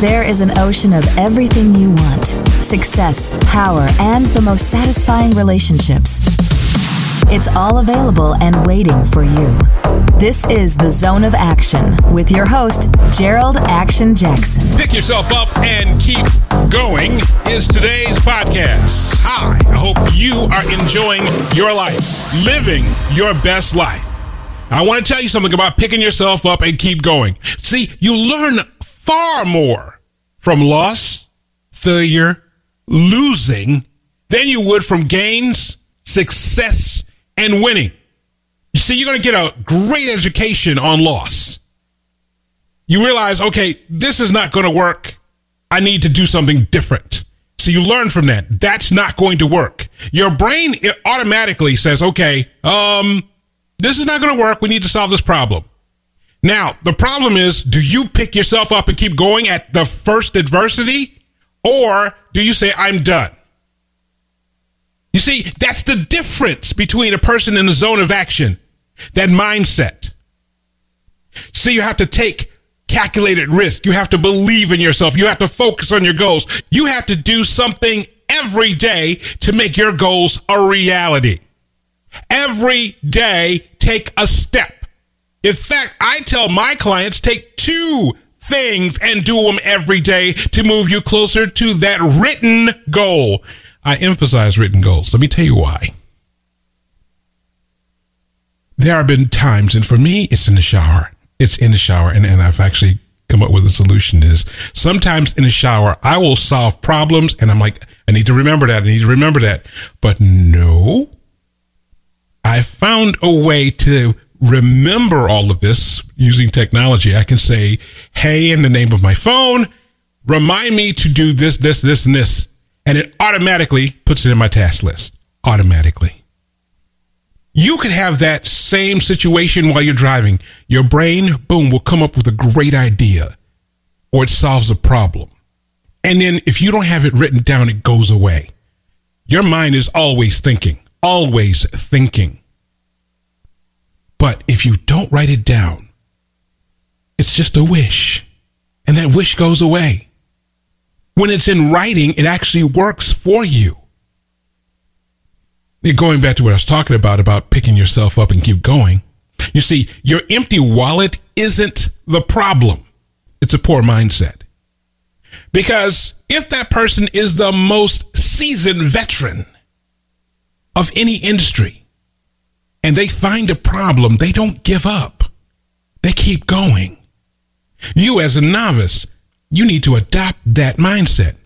There is an ocean of everything you want success, power, and the most satisfying relationships. It's all available and waiting for you. This is the Zone of Action with your host, Jerold Action Jackson. Pick yourself up and keep going is today's podcast. Hi, I hope you are enjoying your life, living your best life. I want to tell you something about picking yourself up and keep going. See, you learn far more from loss, failure, losing than you would from gains, success, and winning. You see, you're going to get a great education on loss. You realize, okay, this is not going to work. I need to do something different. So you learn from that. That's not going to work. Your brain automatically says, okay, um, this is not going to work. We need to solve this problem. Now, the problem is do you pick yourself up and keep going at the first adversity? Or do you say, I'm done? You see, that's the difference between a person in the zone of action, that mindset. See, you have to take calculated risk. You have to believe in yourself. You have to focus on your goals. You have to do something every day to make your goals a reality. Every day, take a step. In fact, I tell my clients take two things and do them every day to move you closer to that written goal. I emphasize written goals. Let me tell you why. There have been times, and for me, it's in the shower. It's in the shower, and, and I've actually come up with a solution is sometimes in the shower, I will solve problems, and I'm like, I need to remember that. I need to remember that. But no, I found a way to remember all of this using technology. I can say, Hey, in the name of my phone, remind me to do this, this, this, and this. And it automatically puts it in my task list. Automatically. You could have that same situation while you're driving. Your brain, boom, will come up with a great idea or it solves a problem. And then if you don't have it written down, it goes away. Your mind is always thinking always thinking. But if you don't write it down, it's just a wish, and that wish goes away. When it's in writing, it actually works for you. Going back to what I was talking about, about picking yourself up and keep going. You see, your empty wallet isn't the problem. It's a poor mindset. Because if that person is the most seasoned veteran, of any industry and they find a problem, they don't give up. They keep going. You, as a novice, you need to adopt that mindset.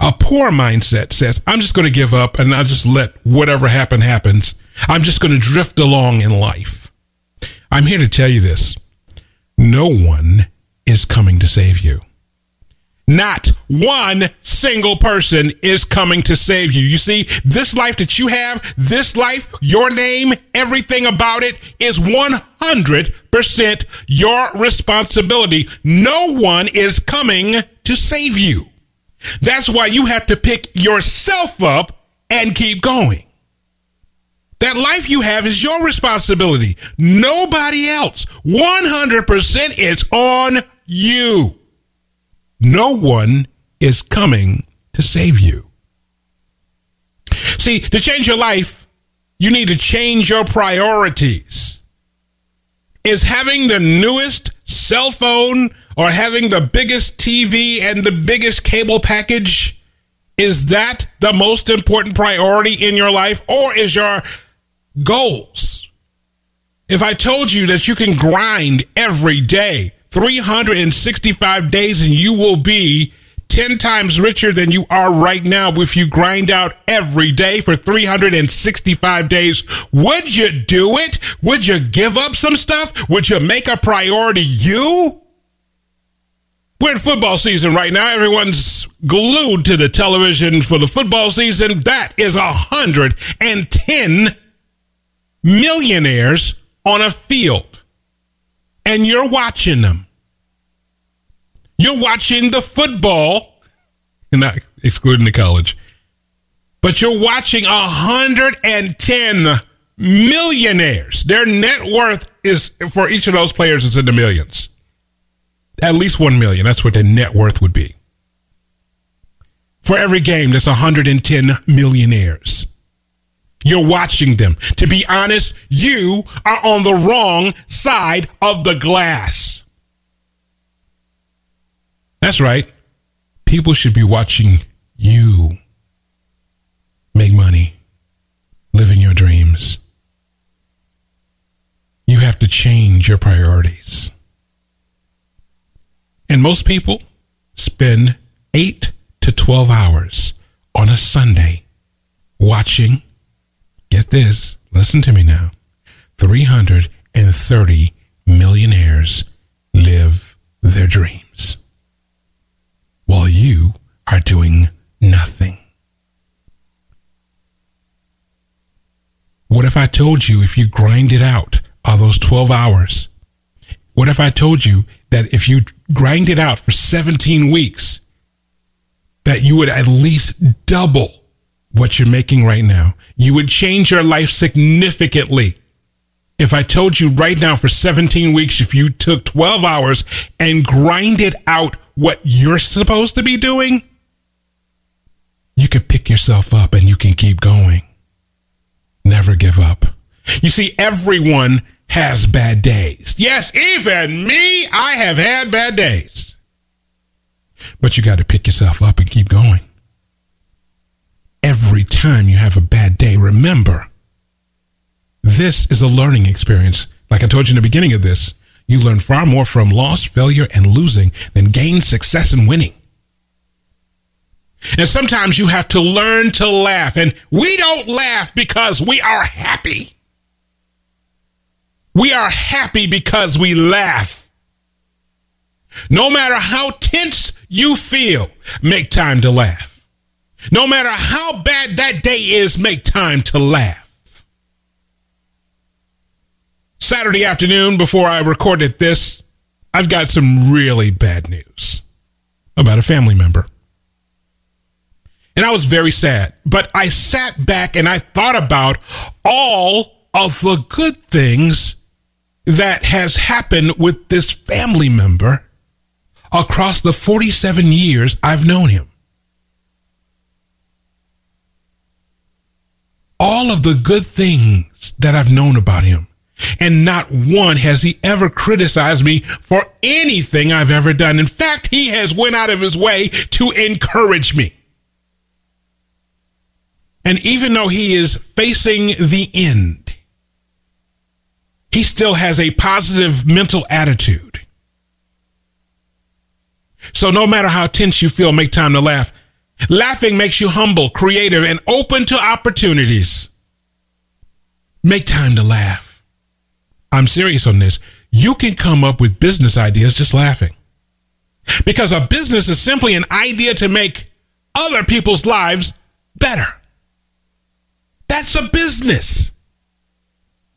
A poor mindset says, I'm just going to give up and I'll just let whatever happen happens. I'm just going to drift along in life. I'm here to tell you this. No one is coming to save you. Not one single person is coming to save you. You see, this life that you have, this life, your name, everything about it is 100% your responsibility. No one is coming to save you. That's why you have to pick yourself up and keep going. That life you have is your responsibility. Nobody else. 100% is on you. No one is coming to save you. See, to change your life, you need to change your priorities. Is having the newest cell phone or having the biggest TV and the biggest cable package, is that the most important priority in your life? Or is your goals? If I told you that you can grind every day, 365 days, and you will be 10 times richer than you are right now if you grind out every day for 365 days. Would you do it? Would you give up some stuff? Would you make a priority you? We're in football season right now. Everyone's glued to the television for the football season. That is 110 millionaires on a field. And you're watching them. You're watching the football, not excluding the college, but you're watching 110 millionaires. Their net worth is for each of those players is in the millions. At least 1 million. That's what their net worth would be. For every game, there's 110 millionaires. You're watching them. To be honest, you are on the wrong side of the glass. That's right. People should be watching you make money, living your dreams. You have to change your priorities. And most people spend 8 to 12 hours on a Sunday watching, get this, listen to me now, 330 millionaires live their dreams while you are doing nothing. What if I told you if you grind it out, all those 12 hours? What if I told you that if you grind it out for 17 weeks, that you would at least double what you're making right now? You would change your life significantly. If I told you right now for 17 weeks, if you took 12 hours and grind it out what you're supposed to be doing, you can pick yourself up and you can keep going. Never give up. You see, everyone has bad days. Yes, even me, I have had bad days. But you got to pick yourself up and keep going. Every time you have a bad day, remember, this is a learning experience. Like I told you in the beginning of this, you learn far more from loss, failure, and losing than gain, success, and winning. And sometimes you have to learn to laugh. And we don't laugh because we are happy. We are happy because we laugh. No matter how tense you feel, make time to laugh. No matter how bad that day is, make time to laugh. Saturday afternoon, before I recorded this, I've got some really bad news about a family member. And I was very sad, but I sat back and I thought about all of the good things that has happened with this family member across the 47 years I've known him. All of the good things that I've known about him. And not one has he ever criticized me for anything I've ever done. In fact, he has went out of his way to encourage me. And even though he is facing the end, he still has a positive mental attitude. So no matter how tense you feel, make time to laugh. Laughing makes you humble, creative, and open to opportunities. Make time to laugh. I'm serious on this. You can come up with business ideas just laughing. Because a business is simply an idea to make other people's lives better. That's a business.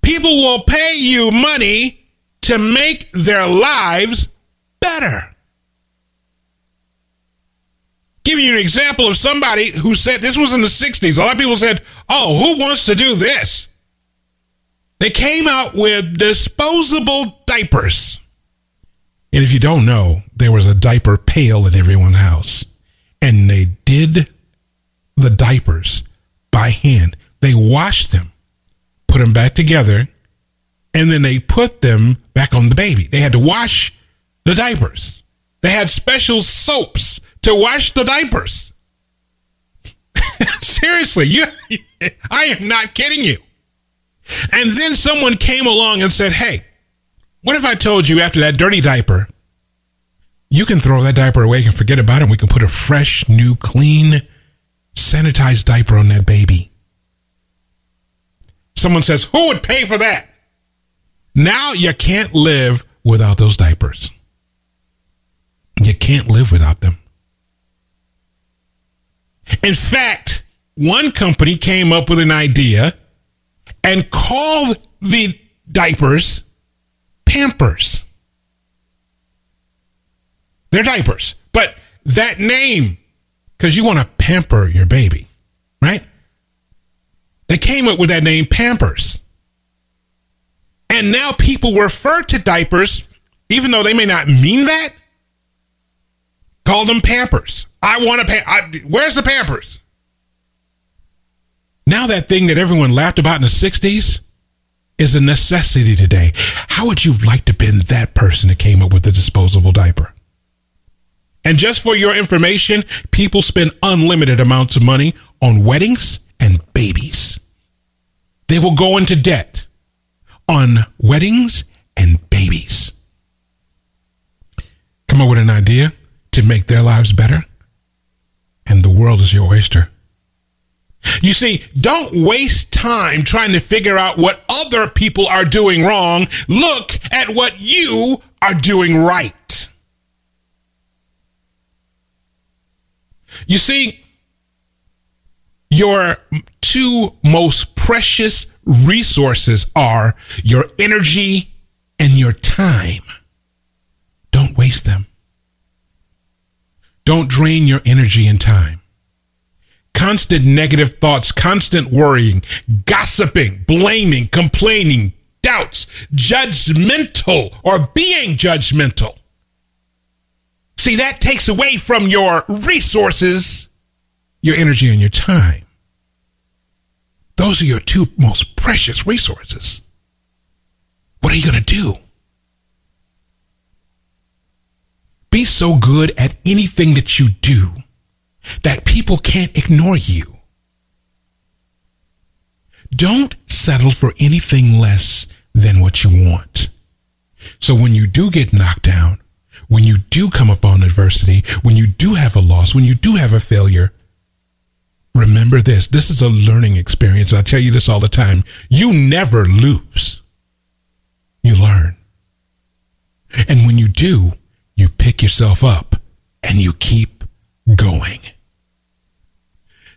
People will pay you money to make their lives better. Give you an example of somebody who said this was in the 60s. A lot of people said, Oh, who wants to do this? They came out with disposable diapers. And if you don't know, there was a diaper pail in everyone's house. And they did the diapers by hand. They washed them, put them back together, and then they put them back on the baby. They had to wash the diapers. They had special soaps to wash the diapers. Seriously, you, I am not kidding you. And then someone came along and said, Hey, what if I told you after that dirty diaper, you can throw that diaper away and forget about it, and we can put a fresh, new, clean, sanitized diaper on that baby? Someone says, Who would pay for that? Now you can't live without those diapers. You can't live without them. In fact, one company came up with an idea and called the diapers Pampers. They're diapers, but that name, because you want to pamper your baby, right? They came up with that name Pampers. And now people refer to diapers, even though they may not mean that, call them Pampers. I want a pam- Where's the Pampers? Now that thing that everyone laughed about in the 60s is a necessity today. How would you liked to been that person that came up with the disposable diaper? And just for your information, people spend unlimited amounts of money on weddings and babies. They will go into debt on weddings and babies. Come up with an idea to make their lives better, and the world is your oyster. You see, don't waste time trying to figure out what other people are doing wrong. Look at what you are doing right. You see, your two most precious resources are your energy and your time. Don't waste them. Don't drain your energy and time. Constant negative thoughts, constant worrying, gossiping, blaming, complaining, doubts, judgmental, or being judgmental. See, that takes away from your resources, your energy, and your time. Those are your two most precious resources. What are you going to do? Be so good at anything that you do that people can't ignore you. Don't settle for anything less than what you want. So when you do get knocked down, when you do come upon adversity, when you do have a loss, when you do have a failure, remember this. This is a learning experience. I tell you this all the time. You never lose. You learn. And when you do, you pick yourself up and you keep going.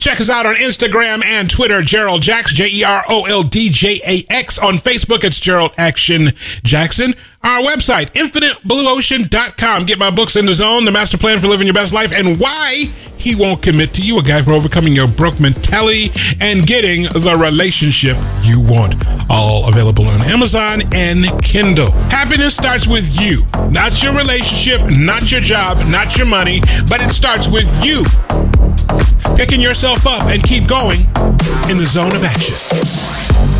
Check us out on Instagram and Twitter, Jerold Jax, J E R O L D J A X. On Facebook, it's Jerold Action Jackson. Our website, infiniteblueocean.com. Get my books in the zone, The Master Plan for Living Your Best Life, and why he won't commit to you, a guide for overcoming your broke mentality and getting the relationship you want. All available on Amazon and Kindle. Happiness starts with you, not your relationship, not your job, not your money, but it starts with you picking yourself up and keep going in the zone of action.